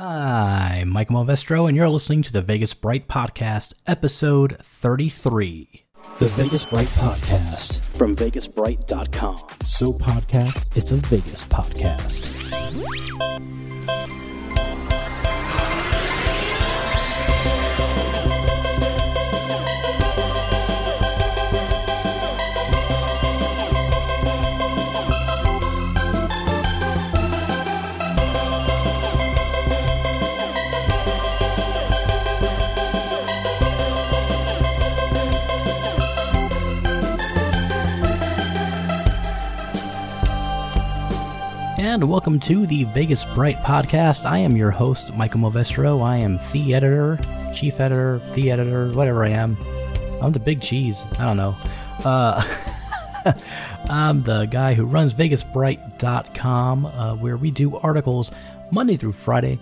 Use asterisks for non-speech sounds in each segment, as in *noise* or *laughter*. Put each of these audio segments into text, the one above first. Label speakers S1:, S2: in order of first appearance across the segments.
S1: I'm Mike Malvestro, and you're listening to the Vegas Bright Podcast, episode 33.
S2: The Vegas Bright Podcast.
S1: From VegasBright.com.
S2: So, podcast, it's a Vegas podcast.
S1: And welcome to the Vegas Bright Podcast. I am your host, Michael Malvestro. I am the editor, chief editor, the editor, whatever I am. I'm the big cheese. I don't know. Uh, *laughs* I'm the guy who runs VegasBright.com, uh, where we do articles Monday through Friday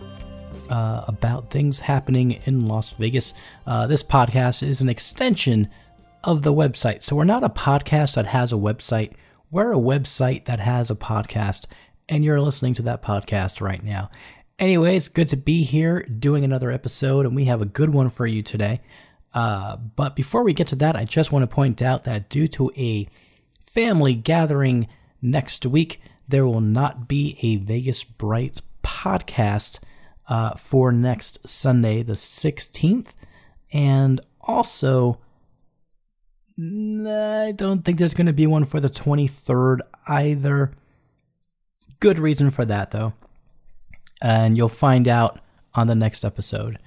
S1: uh, about things happening in Las Vegas. Uh, this podcast is an extension of the website. So we're not a podcast that has a website. We're a website that has a podcast and you're listening to that podcast right now. Anyways, good to be here doing another episode, and we have a good one for you today. Uh, but before we get to that, I just want to point out that due to a family gathering next week, there will not be a Vegas Bright podcast uh, for next Sunday, the 16th. And also, I don't think there's going to be one for the 23rd either. Good reason for that, though. And you'll find out on the next episode.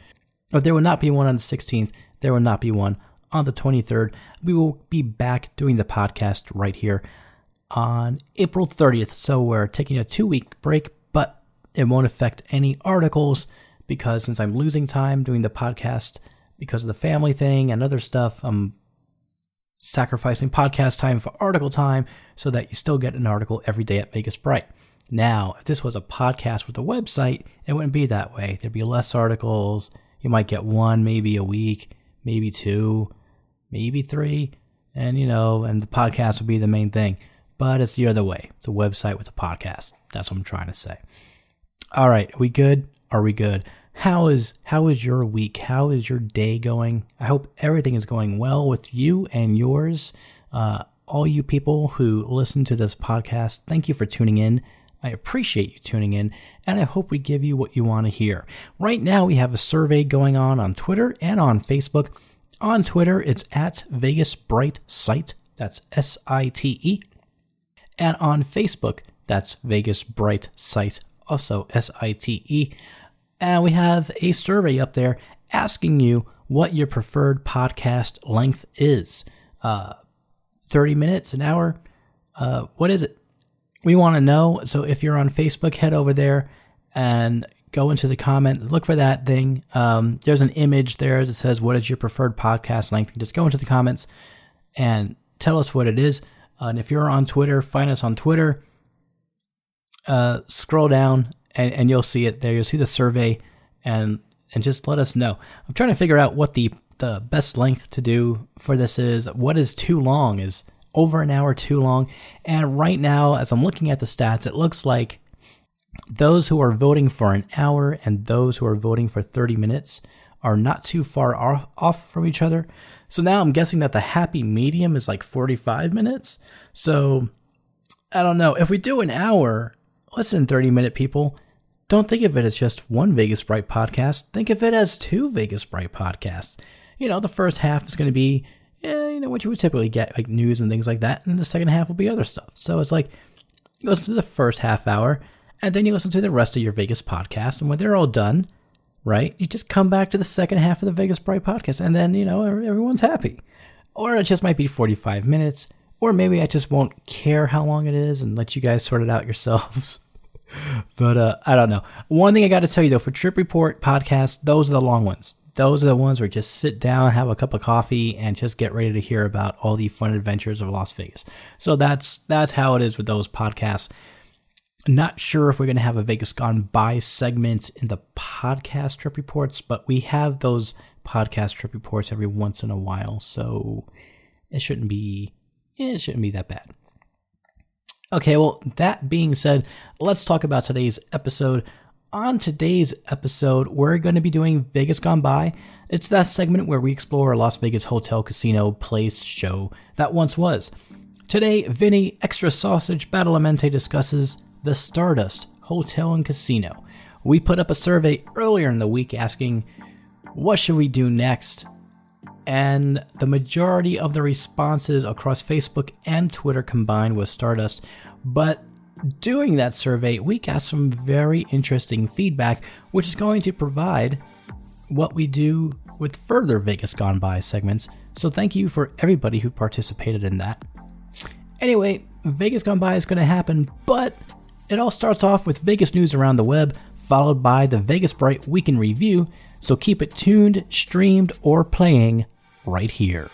S1: If there will not be one on the 16th, there will not be one on the 23rd. We will be back doing the podcast right here on April 30th. So we're taking a two week break, but it won't affect any articles because since I'm losing time doing the podcast because of the family thing and other stuff, I'm sacrificing podcast time for article time so that you still get an article every day at Vegas Bright. Now, if this was a podcast with a website, it wouldn't be that way. There'd be less articles. You might get one, maybe a week, maybe two, maybe three. And, you know, and the podcast would be the main thing. But it's the other way. It's a website with a podcast. That's what I'm trying to say. All right, are we good? Are we good? How is how is your week? How is your day going? I hope everything is going well with you and yours. Uh, all you people who listen to this podcast, thank you for tuning in. I appreciate you tuning in, and I hope we give you what you want to hear. Right now, we have a survey going on on Twitter and on Facebook. On Twitter, it's at Vegas Bright Site. That's S I T E. And on Facebook, that's Vegas Bright Site, also S I T E. And we have a survey up there asking you what your preferred podcast length is. Uh, 30 minutes, an hour? Uh, what is it? We want to know. So if you're on Facebook, head over there and go into the comment. Look for that thing. Um, there's an image there that says, What is your preferred podcast length? Just go into the comments and tell us what it is. Uh, and if you're on Twitter, find us on Twitter. Uh, scroll down and, and you'll see it there. You'll see the survey and and just let us know. I'm trying to figure out what the the best length to do for this is. What is too long? Is over an hour too long. And right now, as I'm looking at the stats, it looks like those who are voting for an hour and those who are voting for 30 minutes are not too far off from each other. So now I'm guessing that the happy medium is like 45 minutes. So I don't know. If we do an hour, listen, 30 minute people, don't think of it as just one Vegas Bright podcast. Think of it as two Vegas Bright podcasts. You know, the first half is going to be yeah, you know what you would typically get, like news and things like that, and the second half will be other stuff. So it's like you listen to the first half hour, and then you listen to the rest of your Vegas podcast, and when they're all done, right, you just come back to the second half of the Vegas Bright podcast, and then you know everyone's happy. Or it just might be forty-five minutes, or maybe I just won't care how long it is and let you guys sort it out *laughs* yourselves. but uh, I don't know. One thing I got to tell you though, for Trip Report podcasts, those are the long ones. Those are the ones where just sit down, have a cup of coffee, and just get ready to hear about all the fun adventures of Las Vegas. So that's that's how it is with those podcasts. Not sure if we're going to have a Vegas Gone By segment in the podcast trip reports, but we have those podcast trip reports every once in a while, so it shouldn't be it shouldn't be that bad. Okay, well, that being said, let's talk about today's episode. On today's episode, we're going to be doing Vegas Gone By. It's that segment where we explore a Las Vegas hotel, casino, place, show that once was. Today, Vinny Extra Sausage Badalamenti discusses the Stardust Hotel and Casino. We put up a survey earlier in the week asking, what should we do next? And the majority of the responses across Facebook and Twitter combined was Stardust. But doing that survey, we got some very interesting feedback, which is going to provide what we do with further Vegas Gone By segments. So thank you for everybody who participated in that. Anyway, Vegas Gone By is going to happen, but it all starts off with Vegas news around the web, followed by the Vegas Bright Weekend Review. So keep it tuned, streamed, or playing right here.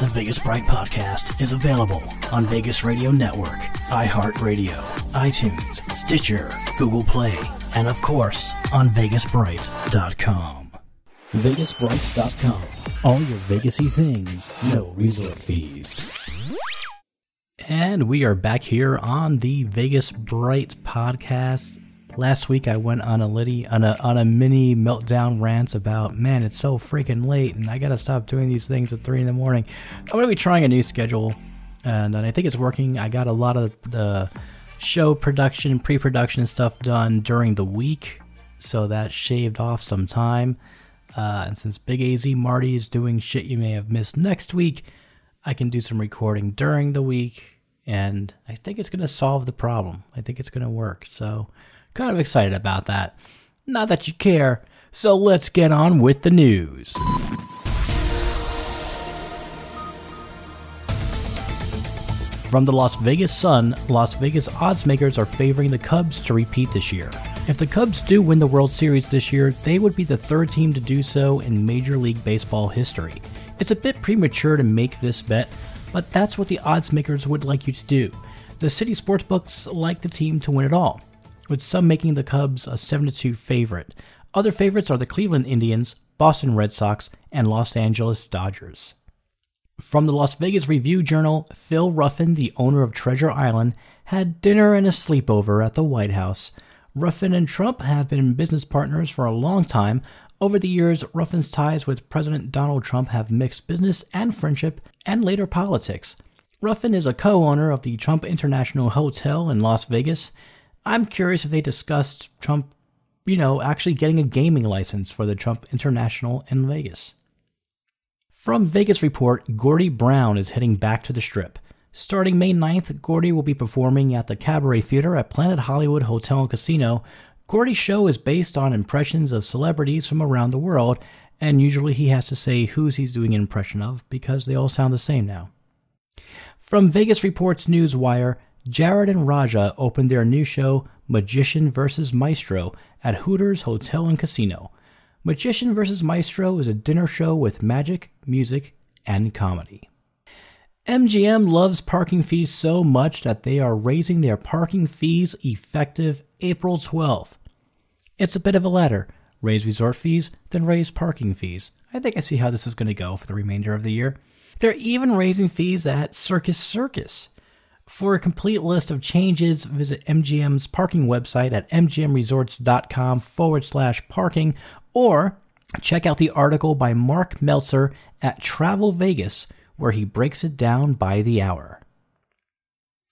S2: The Vegas Bright Podcast is available on Vegas Radio Network, iHeartRadio, iTunes, Stitcher, Google Play, and of course on VegasBright.com. VegasBrights.com. All your Vegasy things, no resort fees.
S1: And we are back here on the Vegas Bright podcast last week I went on a litty on a on a mini meltdown rant about man, it's so freaking late and I gotta stop doing these things at three in the morning. I'm gonna be trying a new schedule, and, and I think it's working. I got a lot of the show production, pre-production stuff done during the week, so that shaved off some time. Uh, and since Big AZ Marty is doing shit you may have missed next week, I can do some recording during the week, and I think it's to solve the problem. I think it's to work. So Kind of excited about that. Not that you care, so let's get on with the news. From the Las Vegas Sun, Las Vegas odds makers are favoring the Cubs to repeat this year. If the Cubs do win the World Series this year, they would be the third team to do so in Major League Baseball history. It's a bit premature to make this bet, but that's what the odds makers would like you to do. The city sportsbooks like the team to win it all with some making the Cubs a 7 2 favorite. Other favorites are the Cleveland Indians, Boston Red Sox, and Los Angeles Dodgers. From the Las Vegas Review Journal, Phil Ruffin, the owner of Treasure Island, had dinner and a sleepover at the White House. Ruffin and Trump have been business partners for a long time. Over the years, Ruffin's ties with President Donald Trump have mixed business and friendship and later politics. Ruffin is a co owner of the Trump International Hotel in Las Vegas I'm curious if they discussed Trump, you know, actually getting a gaming license for the Trump International in Vegas. From Vegas Report, Gordie Brown is heading back to the Strip. Starting May 9th, Gordie will be performing at the Cabaret Theater at Planet Hollywood Hotel and Casino. Gordie's show is based on impressions of celebrities from around the world, and usually he has to say who's he's doing an impression of because they all sound the same now. From Vegas Report's Newswire, Jarrett and Raja opened their new show, Magician vs. Maestro, at Hooters Hotel and Casino. Magician vs. Maestro is a dinner show with magic, music, and comedy. MGM loves parking fees so much that they are raising their parking fees effective April 12th. It's a bit of a ladder raise resort fees, then raise parking fees. I think I see how this is going to go for the remainder of the year. They're even raising fees at Circus Circus. For a complete list of changes, visit MGM's parking website at mgmresorts.com forward slash parking or check out the article by Mark Meltzer at Travel Vegas, where he breaks it down by the hour.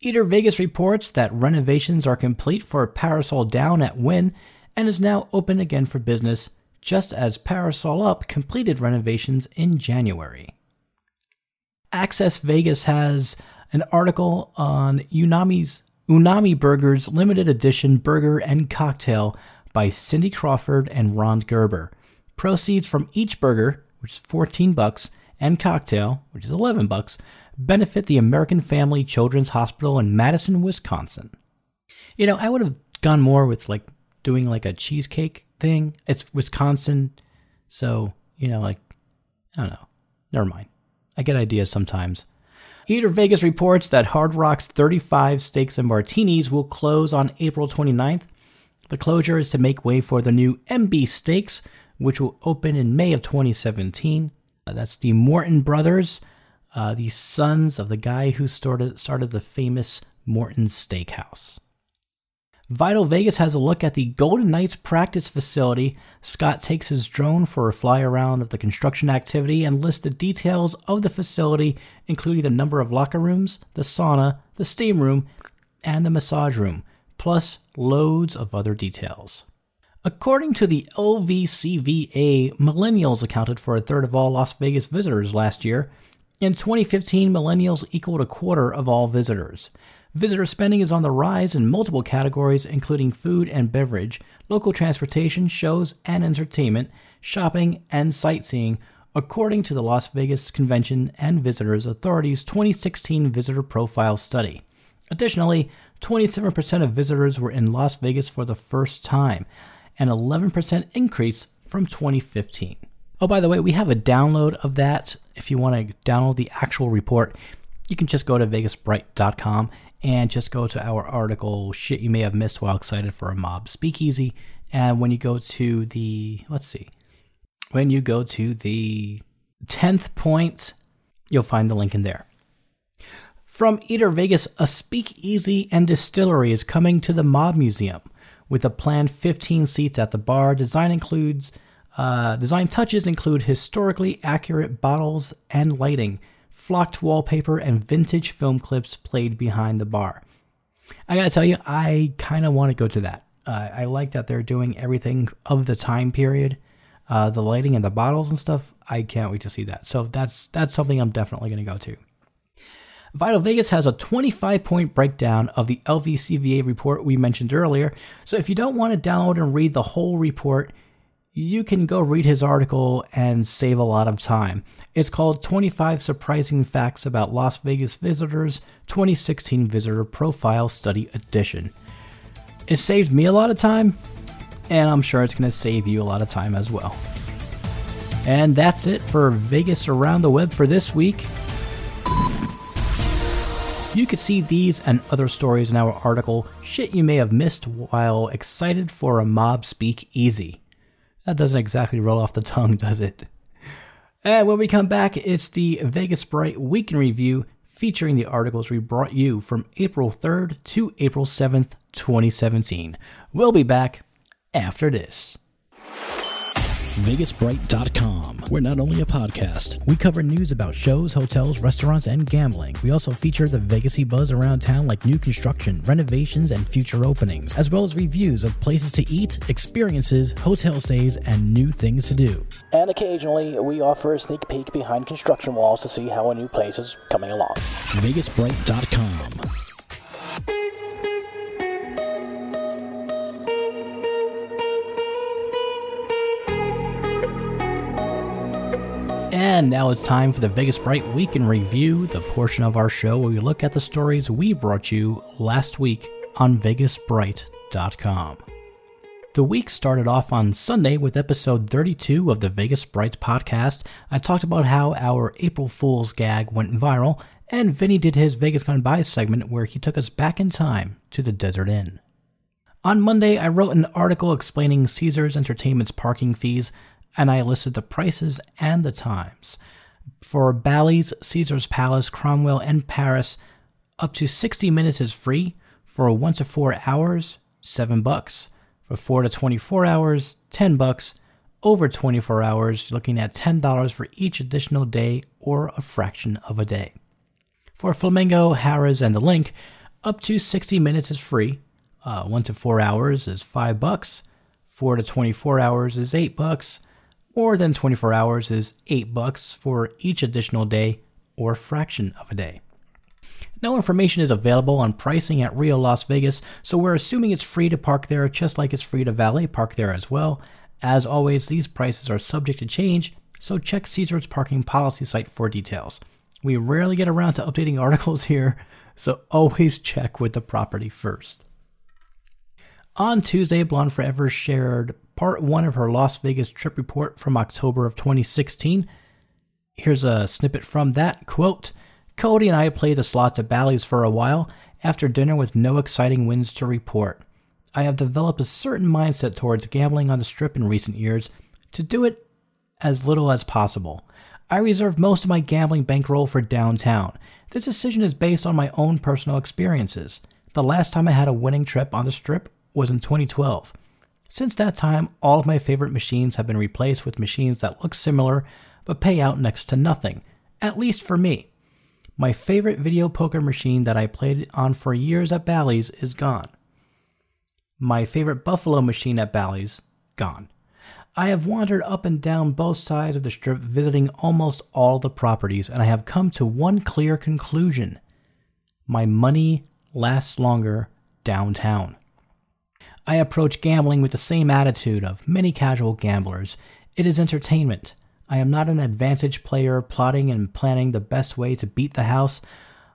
S1: Eater Vegas reports that renovations are complete for Parasol Down at Wynn and is now open again for business, just as Parasol Up completed renovations in January. Access Vegas has an article on Umami's Umami Burger's limited edition burger and cocktail by Cindy Crawford and Rande Gerber. Proceeds from each burger, which is 14 bucks, and cocktail, which is 11 bucks, benefit the American Family Children's Hospital in Madison, Wisconsin. You know, I would have gone more with like doing like a cheesecake thing. It's Wisconsin, so, you know, like I don't know. Never mind. I get ideas sometimes. Eater Vegas reports that Hard Rock's 35 Steaks and Martinis will close on April 29th. The closure is to make way for the new MB Steaks, which will open in May of 2017. Uh, that's the Morton Brothers. uh, the sons of the guy who started, started the famous Morton Steakhouse. Vital Vegas has a look at the Golden Knights practice facility. Scott takes his drone for a fly around of the construction activity and lists the details of the facility, including the number of locker rooms, the sauna, the steam room, and the massage room, plus loads of other details. According to the LVCVA, millennials accounted for a third of all Las Vegas visitors last year. In 2015, millennials equaled a quarter of all visitors. Visitor spending is on the rise in multiple categories, including food and beverage, local transportation, shows and entertainment, shopping, and sightseeing, according to the Las Vegas Convention and Visitors Authority's 2016 Visitor Profile Study. Additionally, 27% of visitors were in Las Vegas for the first time, an 11% increase from 2015. Oh, by the way, we have a download of that. If you want to download the actual report, you can just go to vegasbright.com and just go to our article, Shit You May Have Missed While Excited for a Mob Speakeasy. And when you go to the, let's see, when you go to the 10th point, you'll find the link in there. From Eater Vegas, a speakeasy and distillery is coming to the Mob Museum with a planned 15 seats at the bar. Design includes uh, design touches include historically accurate bottles and lighting flocked wallpaper, and vintage film clips played behind the bar. I gotta tell you, I kind of want to go to that. Uh, I like that they're doing everything of the time period, uh, the lighting and the bottles and stuff. I can't wait to see that. So that's that's something I'm definitely to go to. Vital Vegas has a 25 point breakdown of the LVCVA report we mentioned earlier. So if you don't want to download and read the whole report, you can go read his article and save a lot of time. It's called 25 Surprising Facts About Las Vegas Visitors 2016 Visitor Profile Study Edition. It saved me a lot of time, and I'm sure it's going to save you a lot of time as well. And that's it for Vegas Around the Web for this week. You can see these and other stories in our article, Shit You May Have Missed While Excited for a Mob Speak Easy. That doesn't exactly roll off the tongue, *laughs* does it? And when we come back, it's the Vegas Bright Week in Review featuring the articles we brought you from April 3rd to April 7th, 2017. We'll be back after this.
S2: VegasBright.com. We're not only a podcast, we cover news about shows, hotels, restaurants, and gambling. We also feature the Vegasy buzz around town like new construction, renovations, and future openings, as well as reviews of places to eat, experiences, hotel stays, and new things to do.
S3: And occasionally, we offer a sneak peek behind construction walls to see how a new place is coming along.
S2: VegasBright.com.
S1: And now it's time for the Vegas Bright Week in Review, the portion of our show where we look at the stories we brought you last week on VegasBright.com. The week started off on Sunday with episode 32 of the Vegas Bright podcast. I talked about how our April Fool's gag went viral, and Vinny did his Vegas Gone By segment where he took us back in time to the Desert Inn. On Monday, I wrote an article explaining Caesars Entertainment's parking fees and I listed the prices and the times. For Bally's, Caesar's Palace, Cromwell, and Paris, up to 60 minutes is free. For 1 to 4 hours, 7 bucks. For 4 to 24 hours, 10 bucks. Over 24 hours, looking at $10 for each additional day or a fraction of a day. For Flamingo, Harrah's, and the Link, up to 60 minutes is free. Uh, 1 to 4 hours is 5 bucks. 4 to 24 hours is 8 bucks. More than 24 hours is 8 bucks for each additional day or fraction of a day. No information is available on pricing at Rio Las Vegas, so we're assuming it's free to park there just like it's free to valet park there as well. As always, these prices are subject to change, so check Caesar's parking policy site for details. We rarely get around to updating *laughs* articles here, so always check with the property first. On Tuesday, Blonde Forever shared part one of her Las Vegas trip report from October of 2016. Here's a snippet from that quote Cody and I played the slots at Bally's for a while after dinner with no exciting wins to report. I have developed a certain mindset towards gambling on the strip in recent years to do it as little as possible. I reserve most of my gambling bankroll for downtown. This decision is based on my own personal experiences. The last time I had a winning trip on the strip was in 2012. Since that time, all of my favorite machines have been replaced with machines that look similar but pay out next to nothing, at least for me. My favorite video poker machine that I played on for years at Bally's is gone. My favorite Buffalo machine at Bally's, gone. I have wandered up and down both sides of the strip visiting almost all the properties, and I have come to one clear conclusion my money lasts longer downtown. I approach gambling with the same attitude of many casual gamblers it is entertainment. I am not an advantage player plotting and planning the best way to beat the house.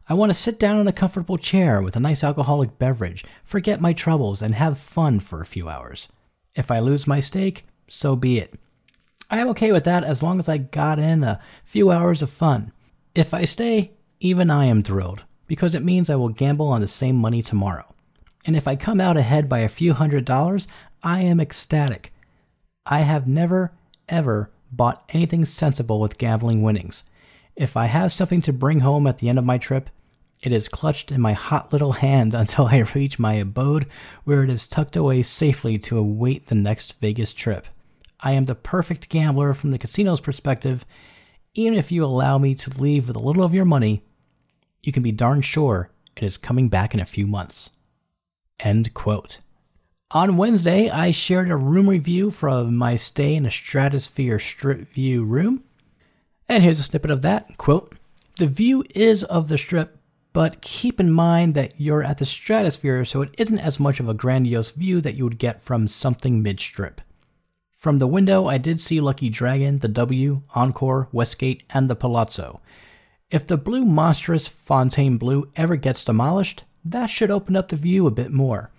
S1: I want to sit down in a comfortable chair with a nice alcoholic beverage, forget my troubles, and have fun for a few hours. If I lose my stake, so be it. I am okay with that as long as I got in a few hours of fun. If I stay, even I am thrilled, because it means I will gamble on the same money tomorrow. And if I come out ahead by a few hundred dollars, I am ecstatic. I have never, ever bought anything sensible with gambling winnings. If I have something to bring home at the end of my trip, it is clutched in my hot little hand *laughs* until I reach my abode, where it is tucked away safely to await the next Vegas trip. I am the perfect gambler from the casino's perspective. Even if you allow me to leave with a little of your money, you can be darn sure it is coming back in a few months. End quote. On Wednesday, I shared a room review from my stay in a Stratosphere Strip View room. And here's a snippet of that quote The view is of the strip, but keep in mind that you're at the Stratosphere, so it isn't as much of a grandiose view that you would get from something mid strip. From the window, I did see Lucky Dragon, the W, Encore, Westgate, and the Palazzo. If the blue monstrous Fontainebleau ever gets demolished, that should open up the view a bit more.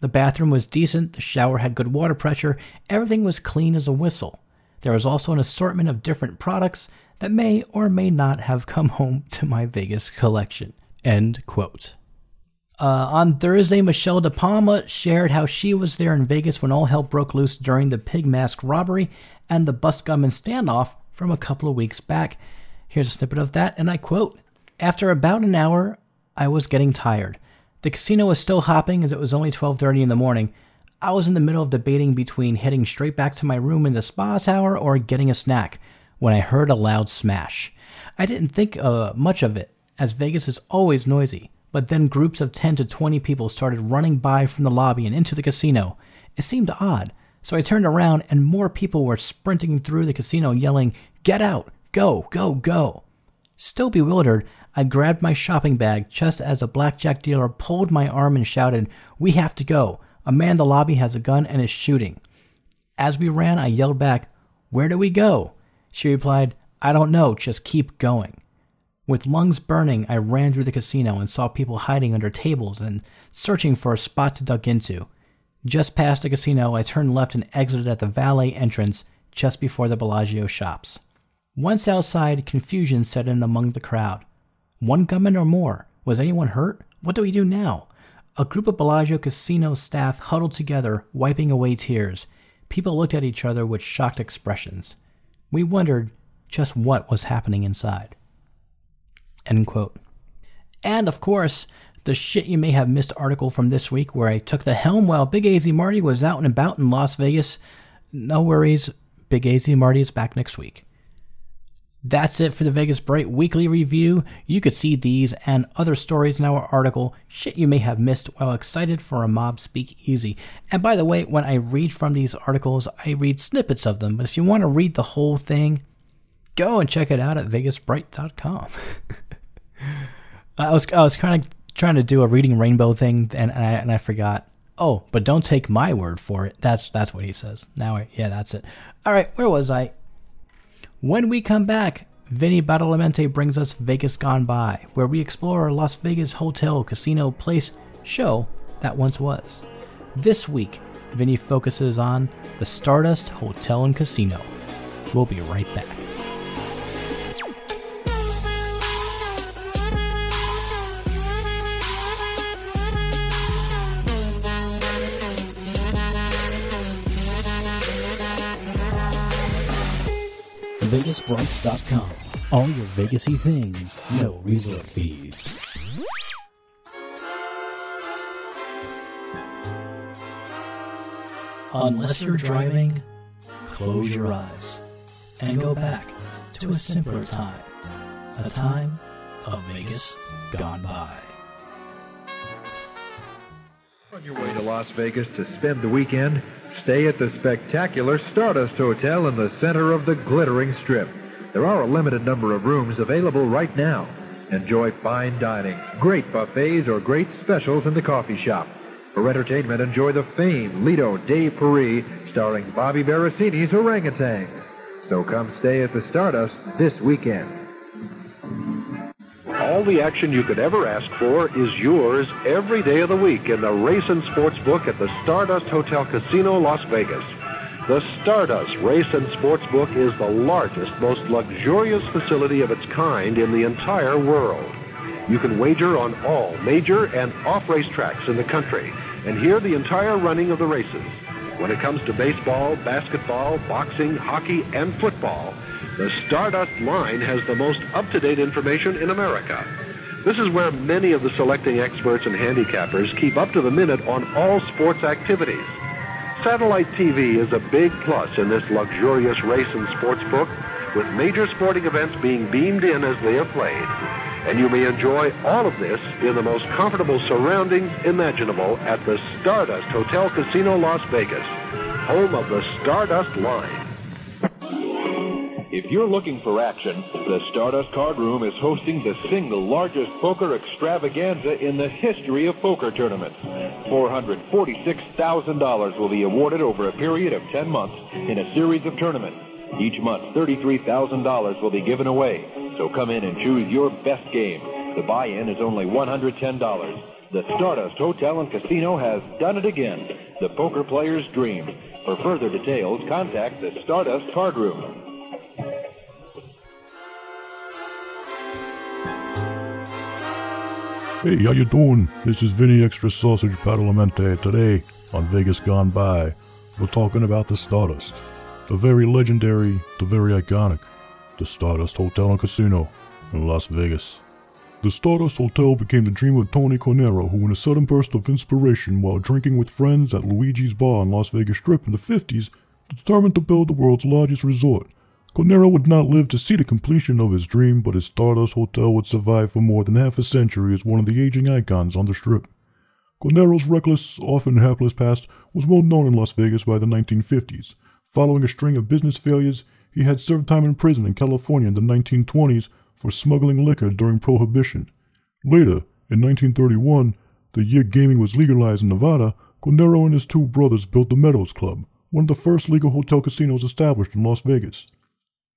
S1: The bathroom was decent, the shower had good water pressure, everything was clean as a whistle. There was also an assortment of different products that may or may not have come *laughs* home to my Vegas collection. End quote. Uh, on Thursday, Michelle De Palma shared how she was there in Vegas when all hell broke loose during the pig mask robbery and the bus gunman standoff from a couple of weeks back. Here's a snippet of that, and I quote After about an hour, I was getting tired. The casino was still hopping as it was only 12:30 in the morning. I was in the middle of debating between heading straight back to my room in the spa tower or getting a snack when I heard a loud smash. I didn't think uh, much of it, as Vegas is always noisy. But then groups of 10 to 20 people started running by from the lobby and into the casino. It seemed odd, so I turned around and more people were sprinting through the casino yelling, Get out! Go! Go! Go! Still bewildered, I grabbed my shopping bag just as a blackjack dealer pulled my arm and shouted, We have to go! A man in the lobby has a gun and is shooting. As we ran, I yelled back, Where do we go? She replied, I don't know, just keep going. With lungs burning, I ran through the casino and saw people hiding under tables and searching for a spot to duck into. Just past the casino, I turned left and exited at the valet entrance just before the Bellagio shops. Once outside, confusion set in among the crowd. One gunman or more? Was anyone hurt? What do we do now? A group of Bellagio casino staff huddled together, wiping away tears. People looked at each other with shocked expressions. We wondered just what was happening inside. End quote. And of course, the shit you may have missed article from this week where I took the helm while Big AZ Marty was out and about in Las Vegas. No worries, Big AZ Marty is back next week. That's it for the Vegas Bright weekly review. You could see these and other stories in our article, shit you may have missed while excited for a mob speakeasy. And by the way, when I read from these articles, I read snippets of them, but if you want to read the whole thing, go and check it out at vegasbright.com. *laughs* I was I was kind of trying to do a reading rainbow thing, and, and I and I forgot. Oh, but don't take my word for it. That's that's what he says. Now, I, yeah, that's it. All right, where was I? When we come back, Vinny Badalamenti brings us Vegas Gone By, where we explore a Las Vegas hotel, casino, place, show that once was. This week, Vinny focuses on the Stardust Hotel and Casino. We'll be right back.
S2: VegasBrights.com. All your Vegasy things, no resort fees.
S1: Unless you're driving, close your eyes and go back to a simpler time. A time of Vegas gone by.
S4: On your way to Las Vegas to spend the weekend, stay at the spectacular Stardust Hotel in the center of the glittering strip. There are a limited number of rooms available right now. Enjoy fine dining, great buffets, or great specials in the coffee shop. For entertainment, enjoy the famed Lido de Paris starring Bobby Berosini's Orangutans. So come stay at the Stardust this weekend.
S5: All the action you could ever ask for is yours every day of the week in the Race and Sports Book at the Stardust Hotel Casino, Las Vegas. The Stardust Race and Sports Book is the largest, most luxurious facility of its kind in the entire world. You can wager on all major and off-race tracks in the country and hear the entire running of the races. When it comes to baseball, basketball, boxing, hockey, and football, the Stardust line has the most up-to-date information in America. This is where many of the selecting experts and handicappers keep up to the minute on all sports activities. Satellite TV is a big plus in this luxurious race and sports book, with major sporting events being beamed in as they are played. And you may enjoy all of this in the most comfortable surroundings imaginable at the Stardust Hotel Casino Las Vegas, home of the Stardust line.
S6: If you're looking for action, the Stardust Card Room is hosting the single largest poker extravaganza in the history of poker tournaments. $446,000 will be awarded over a period of 10 months in a series of tournaments. Each month, $33,000 will be given away. So come in and choose your best game. The buy-in is only $110. The Stardust Hotel and Casino has done it again. The poker player's dream. For further details, contact the Stardust Card Room.
S7: Hey, how you doing? This is Vinny Extra Sausage Badalamenti. Today, on Vegas Gone By, we're talking about the Stardust. The very legendary, the very iconic, the Stardust Hotel and Casino in Las Vegas. The Stardust Hotel became the dream of Tony Cornero, who in a sudden burst of inspiration while drinking with friends at Luigi's Bar on Las Vegas Strip in the 50s, determined to build the world's largest resort. Cornero would not live to see the completion of his dream, but his Stardust Hotel would survive for more than half a century as one of the aging icons on the Strip. Cornero's reckless, often hapless past was well known in Las Vegas by the 1950s. Following a string of business failures, he had served time in prison in California in the 1920s for smuggling liquor during Prohibition. Later, in 1931, the year gaming was legalized in Nevada, Cornero and his two brothers built the Meadows Club, one of the first legal hotel casinos established in Las Vegas.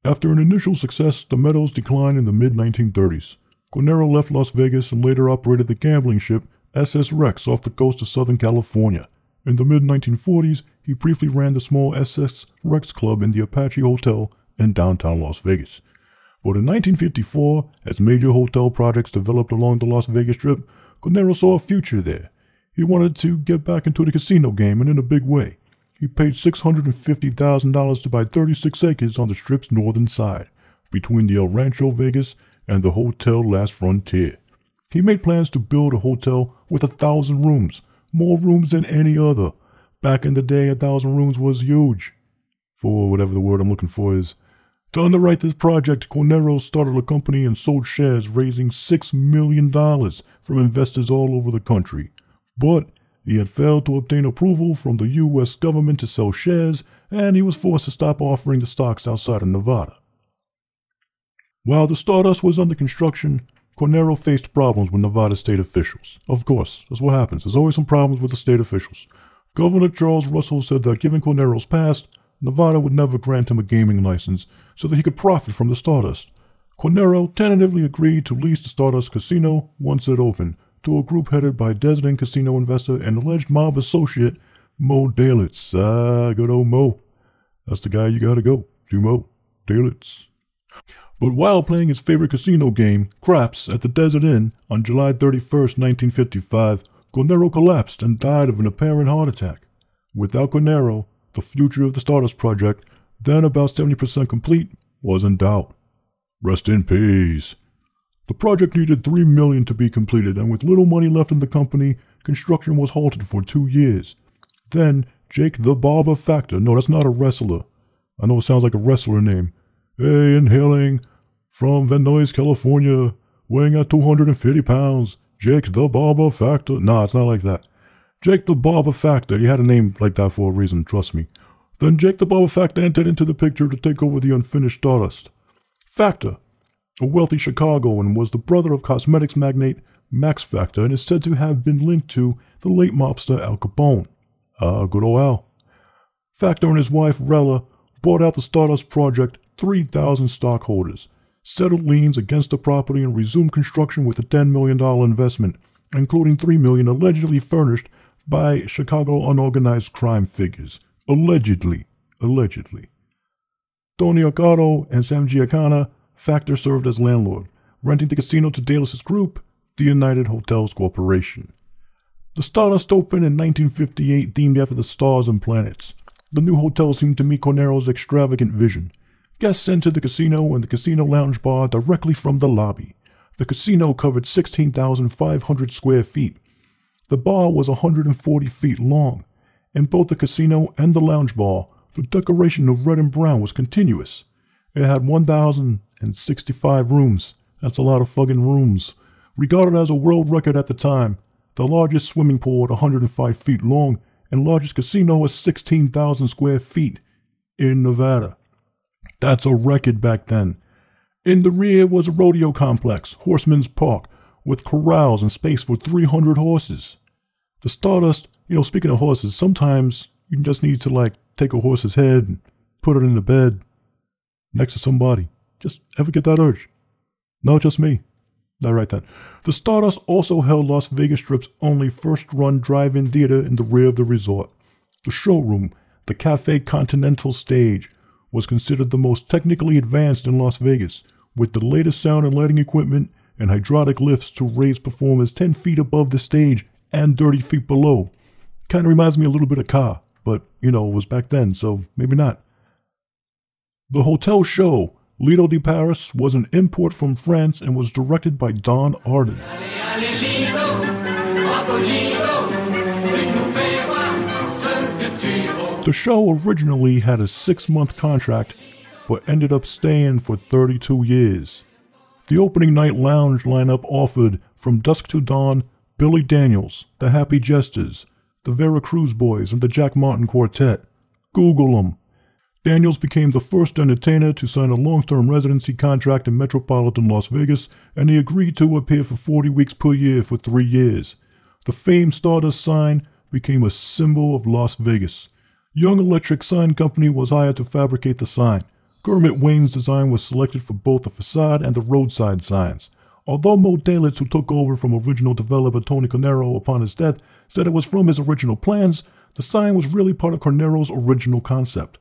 S7: After an initial success, the Meadows declined in the mid 1930s. Cornero left Las Vegas and later operated the gambling ship SS Rex off the coast of Southern California. In the mid 1940s, he briefly ran the small SS Rex Club in the Apache Hotel in downtown Las Vegas. But in 1954, as major hotel projects developed along the Las Vegas Strip, Cornero saw a future there. He wanted to get back into the casino game and in a big way. He paid $650,000 to buy 36 acres on the Strip's northern side, between the El Rancho Vegas and the Hotel Last Frontier. He made plans to build a hotel with a thousand rooms, more rooms than any other. Back in the day, a thousand rooms was huge. For whatever the word I'm looking for is. To underwrite this project, Cornero started a company and sold shares, raising $6 million from investors all over the country. But he had failed to obtain approval from the U.S. government to sell shares, and he was forced to stop offering the stocks outside of Nevada. While the Stardust was under construction, Cornero faced problems with Nevada state officials. Of course, that's what happens. There's always some problems with the state officials. Governor Charles Russell said that given Cornero's past, Nevada would never grant him a gaming license so that he could profit from the Stardust. Cornero tentatively agreed to lease the Stardust Casino once it opened to a group headed by Desert Inn casino investor and alleged mob associate Mo Dalitz. Ah, good old Mo. That's the guy you gotta go to, Mo Dalitz. But while playing his favorite casino game, craps, at the Desert Inn on July 31st, 1955, Cornero collapsed and died of an apparent heart attack. Without Cornero, the future of the Stardust Project, then about 70% complete, was in doubt. Rest in peace. The project needed three million to be completed, and with little money left in the company, construction was halted for two years. Then Jake the Barber Factor, no, that's not a wrestler. I know it sounds like a wrestler name. Hey, inhaling from Van Nuys, California, weighing at 250 pounds, Jake the Barber Factor. Nah, it's not like that. Jake the Barber Factor. He had a name like that for a reason, trust me. Then Jake the Barber Factor entered into the picture to take over the unfinished Stardust. Factor, a wealthy Chicagoan, was the brother of cosmetics magnate Max Factor and is said to have been linked to the late mobster Al Capone. Ah, good old Al. Factor and his wife Rella bought out the Stardust project 3,000 stockholders, settled liens against the property, and resumed construction with a $10 million investment, including 3 million allegedly furnished by Chicago unorganized crime figures. Allegedly. Allegedly. Tony Accardo and Sam Giancana, Factor served as landlord, renting the casino to Dalitz' group, the United Hotels Corporation. The Stardust opened in 1958, themed after the stars and planets. The new hotel seemed to meet Cornero's extravagant vision. Guests entered the casino and the casino lounge bar directly from the lobby. The casino covered 16,500 square feet. The bar was 140 feet long. In both the casino and the lounge bar, the decoration of red and brown was continuous. It had 1,065 rooms. That's a lot of fucking rooms. Regarded as a world record at the time, the largest swimming pool at 105 feet long and largest casino at 16,000 square feet in Nevada. That's a record back then. In the rear was a rodeo complex, Horseman's Park, with corrals and space for 300 horses. The Stardust, you know, speaking of horses, sometimes you just need to like take a horse's head and put it in the bed next to somebody. Just ever get that urge? No, just me. Not right then. The Stardust also held Las Vegas Strip's only first run drive in theater in the rear of the resort. The showroom, the Cafe Continental stage, was considered the most technically advanced in Las Vegas, with the latest sound and lighting equipment and hydraulic lifts to raise performers 10 feet above the stage and 30 feet below. Kind of reminds me a little bit of Ka, but you know, it was back then, so maybe not. The hotel show, Lido de Paris, was an import from France and was directed by Don Arden. The show originally had a six month contract, but ended up staying for 32 years. The opening night lounge lineup offered From Dusk to Dawn, Billy Daniels, The Happy Jesters, The Veracruz Boys, and the Jack Martin Quartet. Google them. Daniels became the first entertainer to sign a long term residency contract in metropolitan Las Vegas, and he agreed to appear for 40 weeks per year for three years. The famed Stardust sign became a symbol of Las Vegas. Young Electric Sign Company was hired to fabricate the sign. Kermit Wayne's design was selected for both the facade and the roadside signs. Although Mo Dalitz, who took over from original developer Tony Cornero upon his death, said it was from his original plans, the sign was really part of Cornero's original concept.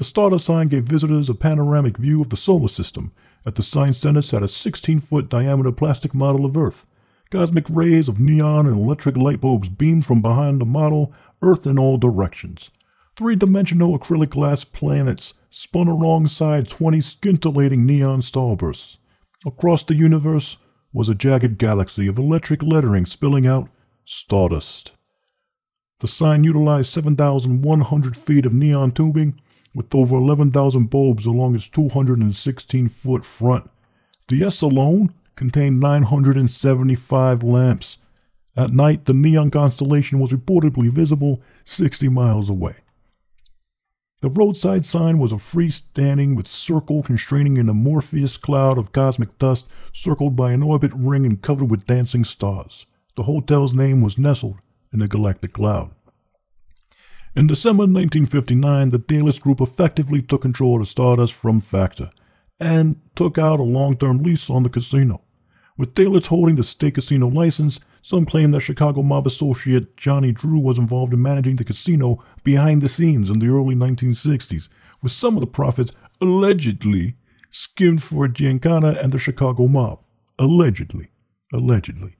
S7: The Stardust sign gave visitors a panoramic view of the solar system. At the sign center sat a 16 foot diameter plastic model of Earth. Cosmic rays of neon and electric light bulbs beamed from behind the model, Earth in all directions. Three dimensional acrylic glass planets spun alongside 20 scintillating neon starbursts. Across the universe was a jagged galaxy of electric lettering spilling out Stardust. The sign utilized 7,100 feet of neon tubing with over 11,000 bulbs along its 216 foot front. The S alone contained 975 lamps. At night, the neon constellation was reportedly visible 60 miles away. The roadside sign was a freestanding with circle constraining an amorphous cloud of cosmic dust circled by an orbit ring and covered with dancing stars. The hotel's name was nestled in the galactic cloud. In December 1959, the Dalitz Group effectively took control of Stardust from Factor and took out a long-term lease on the casino. With Dalitz holding the state casino license, some claim that Chicago mob associate Johnny Drew was involved in managing the casino behind the scenes in the early 1960s, with some of the profits allegedly skimmed for Giancana and the Chicago mob. Allegedly. Allegedly.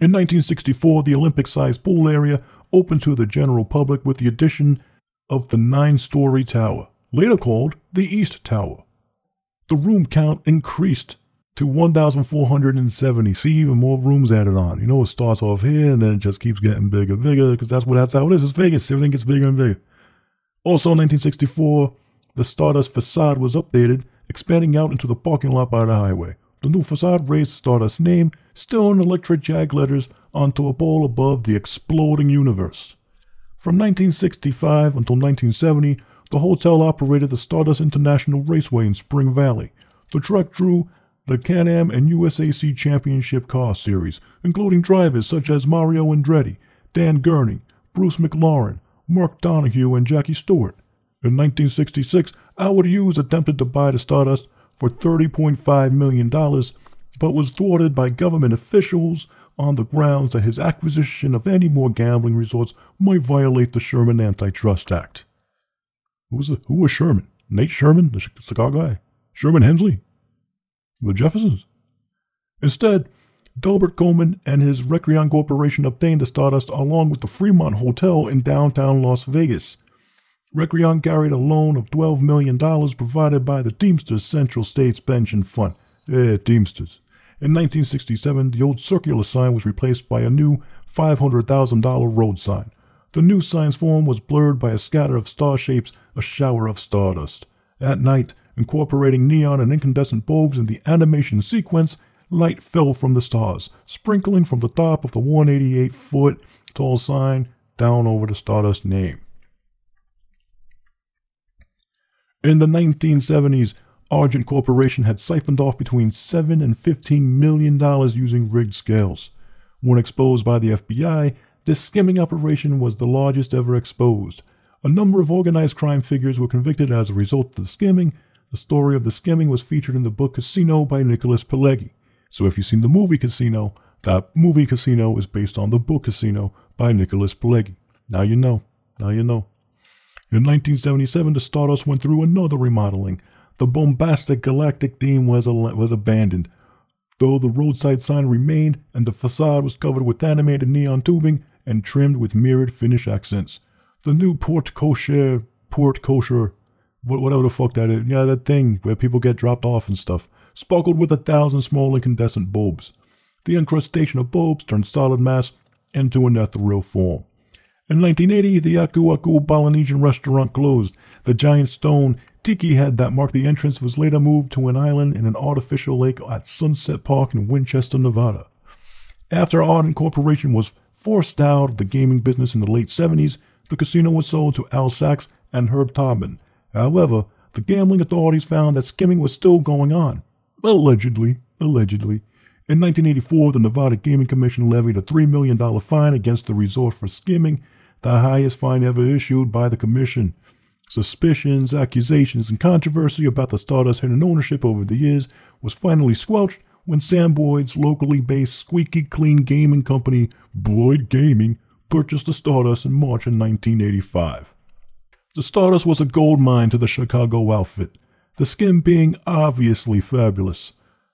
S7: In 1964, the Olympic sized pool area opened to the general public with the addition of the nine story tower, later called the East Tower. the room count increased to 1,470. See, even more rooms added on. You know, it starts off here and then it just keeps getting bigger, and bigger, because that's what that's how it is. It's Vegas. Everything gets bigger and bigger. Also, in 1964, the Stardust facade was updated, expanding out into the parking lot by the highway. The new facade raised Stardust's name, still in electric jag letters, onto a pole above the exploding universe. From 1965 until 1970, the hotel operated the Stardust International Raceway in Spring Valley. The track drew the Can-Am and USAC Championship Car Series, including drivers such as Mario Andretti, Dan Gurney, Bruce McLaren, Mark Donohue, and Jackie Stewart. In 1966, Howard Hughes attempted to buy the Stardust for $30.5 million, but was thwarted by government officials on the grounds that his acquisition of any more gambling resorts might violate the Sherman Antitrust Act. Who was, the, who was Sherman? Nate Sherman, the cigar guy? Sherman Hemsley? The Jeffersons? Instead, Delbert Coleman and his Recrion Corporation obtained the Stardust along with the Fremont Hotel in downtown Las Vegas. Recrion carried a loan of $12 million provided by the Teamsters Central States Pension Fund. Eh, Teamsters. In 1967, the old circular sign was replaced by a new $500,000 road sign. The new sign's form was blurred by a scatter of star shapes, a shower of stardust. At night, incorporating neon and incandescent bulbs in the animation sequence, light fell from the stars, sprinkling from the top of the 188 foot tall sign down over the Stardust name. In the 1970s, Argent Corporation had siphoned off between 7 and 15 million dollars using rigged scales. When exposed by the FBI, this skimming operation was the largest ever exposed. A number of organized crime figures were convicted as a result of the skimming. The story of the skimming was featured in the book Casino by Nicholas Pileggi. So if you've seen the movie Casino, that movie Casino is based on the book Casino by Nicholas Pileggi. Now you know. Now you know. In 1977, the Stardust went through another remodeling. The bombastic galactic theme was, was abandoned, though the roadside sign remained and the facade was covered with animated neon tubing and trimmed with mirrored finish accents. The new Port Kosher, Port Kosher, whatever the fuck that is, yeah, that thing where people get dropped off and stuff, sparkled with a thousand small incandescent bulbs. The incrustation of bulbs turned solid mass into an ethereal form. In 1980, the Aku Aku Polynesian restaurant closed. The giant stone tiki head that marked the entrance was later moved to an island in an artificial lake at Sunset Park in Winchester, Nevada. After Argent Corporation was forced out of the gaming business in the late 70s, the casino was sold to Al Sachs and Herb Tobman. However, the gambling authorities found that skimming was still going on. Allegedly. Allegedly. In 1984, the Nevada Gaming Commission levied a $3 million fine against the resort for skimming, the highest fine ever issued by the commission. Suspicions, accusations, and controversy about the Stardust hidden ownership over the years was finally squelched when Sam Boyd's locally based squeaky clean gaming company, Boyd Gaming, purchased the Stardust in March of 1985. The Stardust was a gold mine to the Chicago outfit, the skin being obviously fabulous.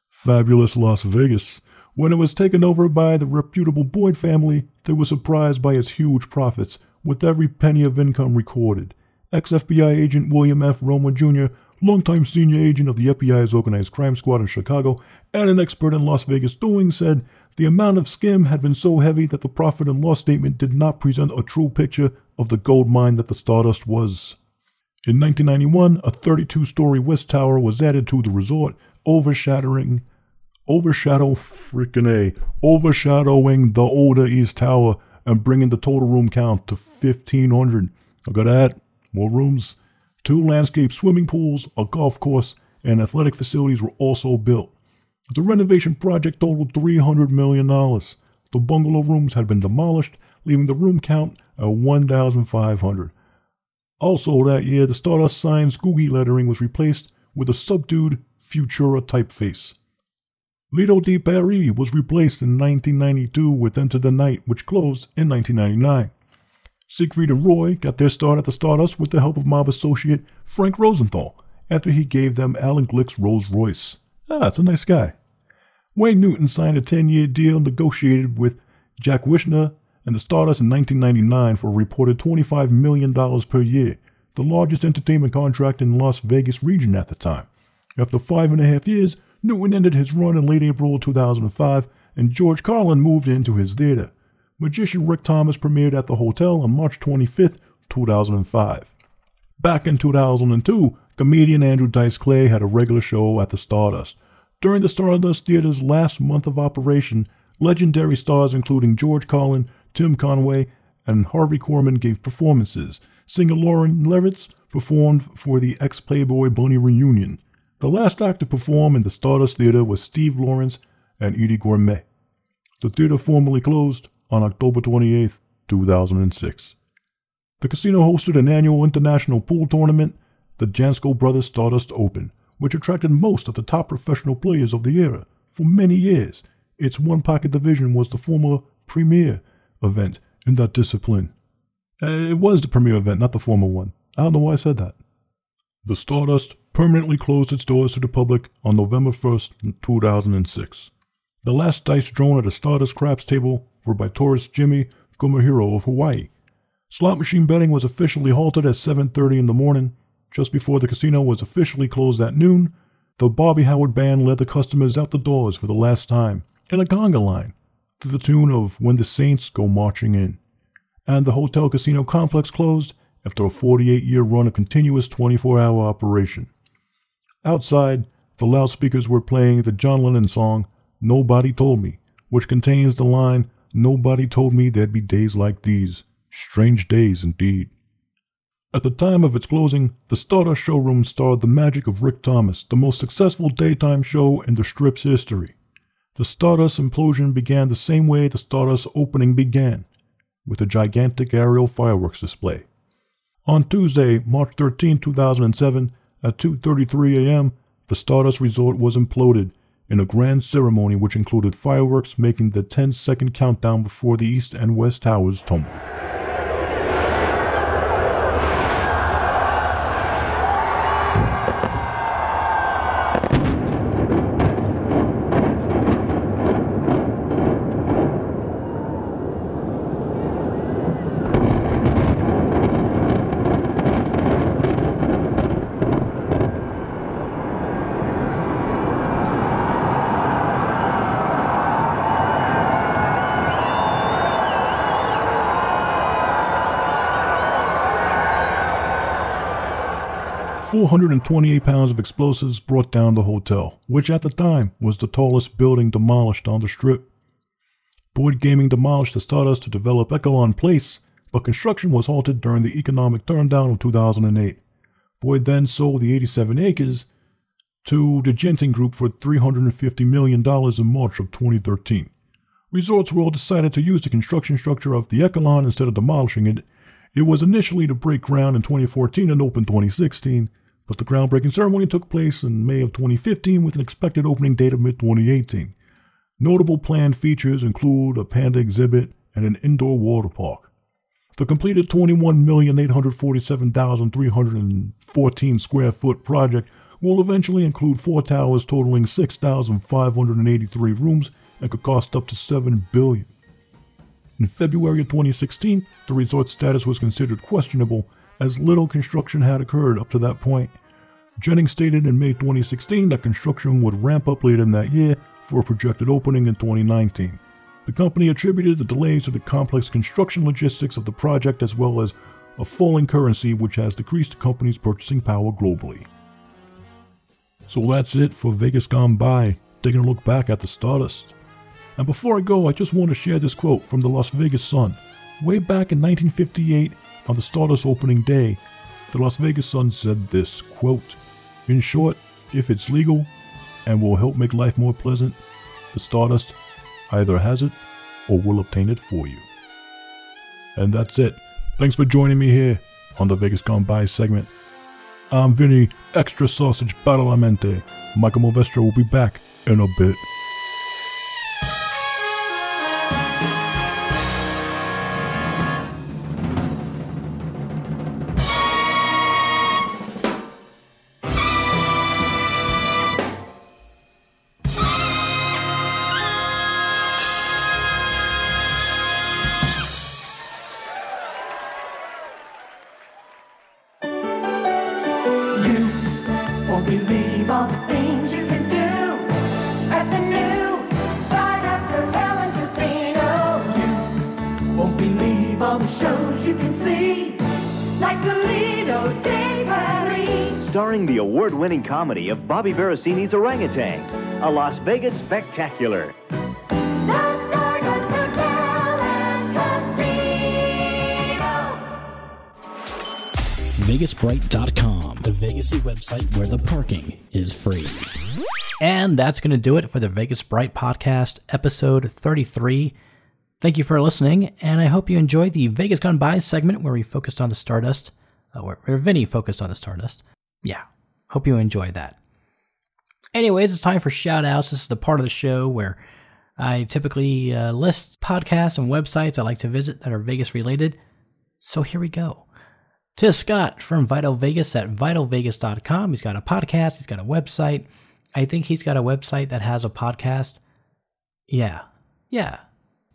S7: Fabulous Las Vegas. When it was taken over by the reputable Boyd family, they were surprised by its huge profits, with every penny of income recorded. Ex FBI agent William F. Roemer Jr., longtime senior agent of the FBI's organized crime squad in Chicago, and an expert in Las Vegas doing, said the amount of skim had been so heavy that the profit and loss statement did not present a true picture of the gold mine that the Stardust was. In 1991, a 32 story West Tower was added to the resort, overshadowing overshadow freaking A, overshadowing the older East Tower and bringing the total room count to 1,500. Look at that. More rooms. Two landscape swimming pools, a golf course, and athletic facilities were also built. The renovation project totaled $300 million. The bungalow rooms had been demolished, leaving the room count at 1,500. Also that year, the Stardust sign's Googie lettering was replaced with a subdued Futura typeface. Lido di Paris was replaced in 1992 with Enter the Night, which closed in 1999. Siegfried and Roy got their start at the Stardust with the help of mob associate Frank Rosenthal after he gave them Allen Glick's Rolls Royce. Ah, that's a nice guy. Wayne Newton signed a 10 year deal negotiated with Jack Wishna and the Stardust in 1999 for a reported $25 million per year, the largest entertainment contract in Las Vegas region at the time. After five and a half years, Newton ended his run in late April 2005, and George Carlin moved into his theater. Magician Rick Thomas premiered at the hotel on March 25, 2005. Back in 2002, comedian Andrew Dice Clay had a regular show at the Stardust. During the Stardust Theater's last month of operation, legendary stars including George Carlin, Tim Conway, and Harvey Korman gave performances. Singer Lauren Levitz performed for the ex Playboy Bunny reunion. The last act to perform in the Stardust Theater was Steve Lawrence and Eydie Gormé. The theater formally closed on October 28, 2006. The casino hosted an annual international pool tournament, the Jansco Brothers Stardust Open, which attracted most of the top professional players of the era for many years. Its one pocket division was the former premier event in that discipline. Uh, it was the premier event, not the former one. I don't know why I said that. The Stardust permanently closed its doors to the public on November 1st, 2006. The last dice drawn at the Stardust craps table were by tourist Jimmy Gumahiro of Hawaii. Slot machine betting was officially halted at 7:30 in the morning, just before the casino was officially closed at noon. The Bobby Howard band led the customers out the doors for the last time in a conga line to the tune of When the Saints Go Marching In. And the hotel casino complex closed after a 48 year run of continuous 24 hour operation. Outside, the loudspeakers were playing the John Lennon song Nobody Told Me, which contains the line Nobody told me there'd be days like these. Strange days indeed. At the time of its closing, the Stardust showroom starred the magic of Rick Thomas, the most successful daytime show in the strip's history. The Stardust implosion began the same way the Stardust opening began, with a gigantic aerial fireworks display. On Tuesday, March 13, 2007, at 2:33 a.m., the Stardust Resort was imploded in a grand ceremony which included fireworks making the 10-second countdown before the east and west towers tumbled. 428 pounds of explosives brought down the hotel, which at the time was the tallest building demolished on the strip. Boyd Gaming demolished the Stardust to develop Echelon Place, but construction was halted during the economic turndown of 2008. Boyd then sold the 87 acres to the Genting Group for $350 million in March of 2013. Resorts World decided to use the construction structure of the Echelon instead of demolishing it. It was initially to break ground in 2014 and open 2016, but the groundbreaking ceremony took place in May of 2015 with an expected opening date of mid 2018. Notable planned features include a panda exhibit and an indoor water park. The completed 21,847,314 square foot project will eventually include four towers totaling 6,583 rooms and could cost up to 7 billion. In February of 2016, the resort's status was considered questionable as little construction had occurred up to that point. Genting stated in May 2016 that construction would ramp up later in that year for a projected opening in 2019. The company attributed the delays to the complex construction logistics of the project as well as a falling currency which has decreased the company's purchasing power globally. So that's it for Vegas Gone By, taking a look back at the Stardust. And before I go, I just want to share this quote from the Las Vegas Sun. Way back in 1958, on the Stardust opening day, the Las Vegas Sun said this quote, In short, if it's legal and will help make life more pleasant, the Stardust either has it or will obtain it for you. And that's it. Thanks for joining me here on the Vegas Gone By segment. I'm Vinny, Extra Sausage Badalamenti. Michael Movestro will be back in a bit.
S8: Starring the award-winning comedy of Bobby Berosini's Orangutan, a Las Vegas spectacular.
S9: The Stardust Hotel and Casino.
S2: VegasBright.com, the Vegasy website where the parking is free.
S1: And that's going to do it for the Vegas Bright Podcast, episode 33. Thank you for listening, and I hope you enjoyed the Vegas Gone By segment where we focused on the Stardust, uh, where, where Vinny focused on the Stardust. Yeah, hope you enjoyed that. Anyways, it's time for shout outs. This is the part of the show where I typically uh, list podcasts and websites I like to visit that are Vegas related. So here we go. To Scott from Vital Vegas at vitalvegas.com. He's got a podcast, he's got a website. I think he's got a website that has a podcast. Yeah. Yeah.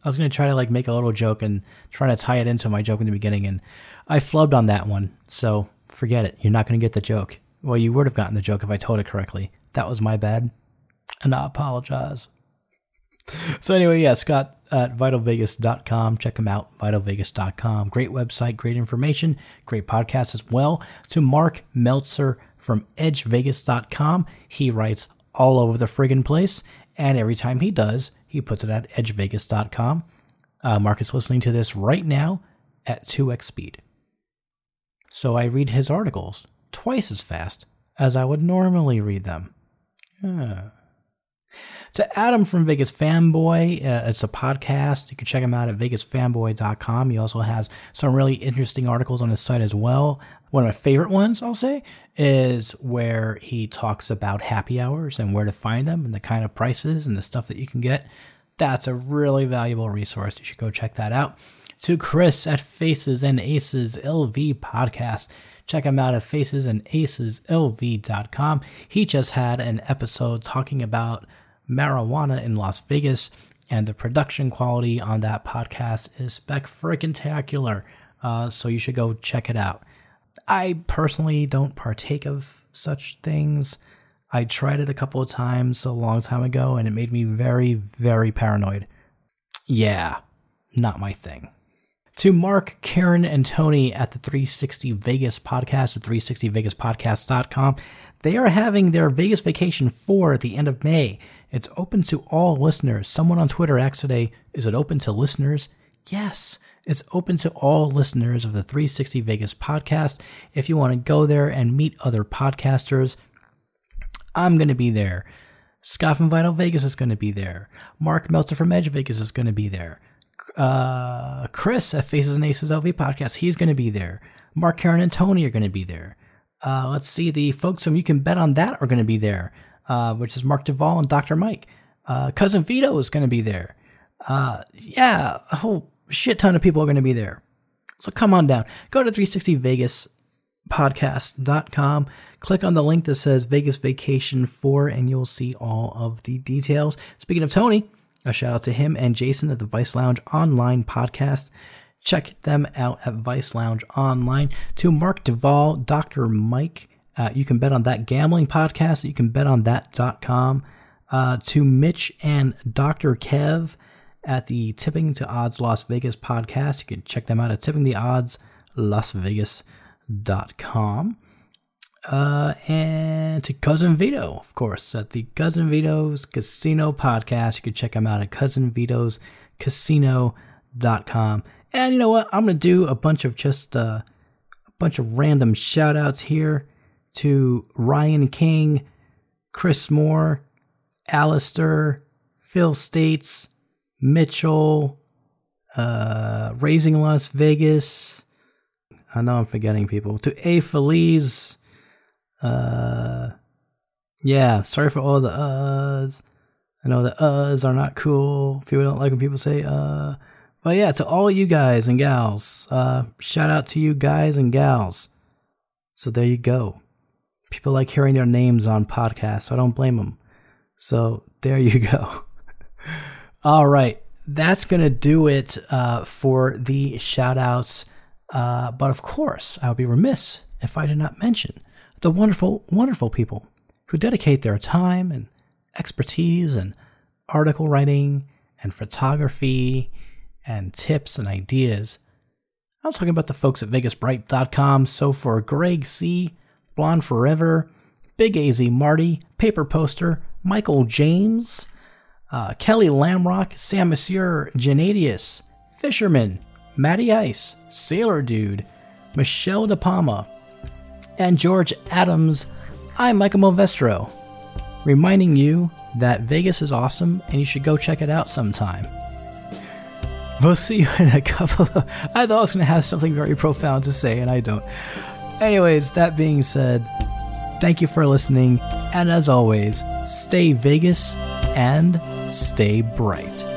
S1: I was going to try to like make a little joke and try to tie it into my joke in the beginning and I flubbed on that one. So forget it. You're not going to get the joke. Well, you would have gotten the joke if I told it correctly. That was my bad. And I apologize. So anyway, yeah, Scott at vitalvegas.com. Check him out, vitalvegas.com. Great website, great information, great podcast as well. To Mark Meltzer from edgevegas.com. He writes all over the friggin' place, and every time he does, he puts it at edgevegas.com. Uh, Mark is listening to this right now at 2x speed. So I read his articles twice as fast as I would normally read them. Ah. To Adam from Vegas Fanboy, uh, it's a podcast. You can check him out at vegasfanboy.com. He also has some really interesting articles on his site as well. One of my favorite ones, I'll say, is where he talks about happy hours and where to find them and the kind of prices and the stuff that you can get. That's a really valuable resource. You should go check that out. To Chris at Faces and Aces LV podcast. Check him out at facesandaceslv.com. He just had an episode talking about marijuana in Las Vegas, and the production quality on that podcast is spec freaking uh, so you should go check it out. I personally don't partake of such things. I tried it a couple of times a long time ago, and it made me very, very paranoid. Yeah, not my thing. To Mark, Karen, and Tony at the 360 Vegas podcast at 360vegaspodcast.com. They are having their Vegas Vacation 4 at the end of May. It's open to all listeners. Someone on Twitter asked today, is it open to listeners? Yes, it's open to all listeners of the 360 Vegas podcast. If you want to go there and meet other podcasters, I'm going to be there. Scott from Vital Vegas is going to be there. Mark Meltzer from Edge Vegas is going to be there. Uh, Chris at Faces and Aces LV podcast, he's going to be there. Mark, Karen, and Tony are going to be there. Uh, let's see, the folks from You Can Bet on That are going to be there, uh, which is Mark Duvall and Dr. Mike. Uh, Cousin Vito is going to be there. Uh, yeah, a whole shit ton of people are going to be there. So come on down. Go to 360 Vegas podcast.com. Click on the link that says Vegas Vacation 4 and you'll see all of the details. Speaking of Tony, a shout out to him and Jason at the Vice Lounge Online podcast. Check them out at Vice Lounge Online. To Mark Duvall, Dr. Mike, uh, you can bet on that gambling podcast. You can bet on that.com. Uh, to Mitch and Dr. Kev at the Tipping the Odds Las Vegas podcast. You can check them out at tippingtheoddslasvegas.com. Uh, and to Cousin Vito, of course, at the Cousin Vito's Casino podcast. You can check them out at Cousin Vito's cousinvitoscasino.com. And you know what? I'm going to do a bunch of just uh, a bunch of random shout outs here to Ryan King, Chris Moore, Alistair, Phil States, Mitchell, uh, Raising Las Vegas. I know I'm forgetting people. To A. Feliz. Uh, yeah, sorry for all the uhs. I know the uhs are not cool. People don't like when people say uh. But yeah, to all you guys and gals, uh, shout out to you guys and gals. So there you go. People like hearing their names on podcasts. So I don't blame them. So there you go. *laughs* All right. That's going to do it uh, for the shout outs. Uh, but of course, I would be remiss if I did not mention the wonderful, wonderful people who dedicate their time and expertise and article writing and photography and tips and ideas. I'm talking about the folks at VegasBright.com. So for Greg C., Blonde Forever, Big AZ Marty, Paper Poster, Michael James, uh, Kelly Lamrock, Sam Monsieur, Janadius, Fisherman, Matty Ice, Sailor Dude, Michelle De Palma, and George Adams, I'm Michael Movestro, reminding you that Vegas is awesome and you should go check it out sometime. We'll see you *laughs* in a couple of. I thought I was going to have something very profound to say, and I don't. Anyways, that being said, thank you for listening, and as always, stay Vegas and stay bright.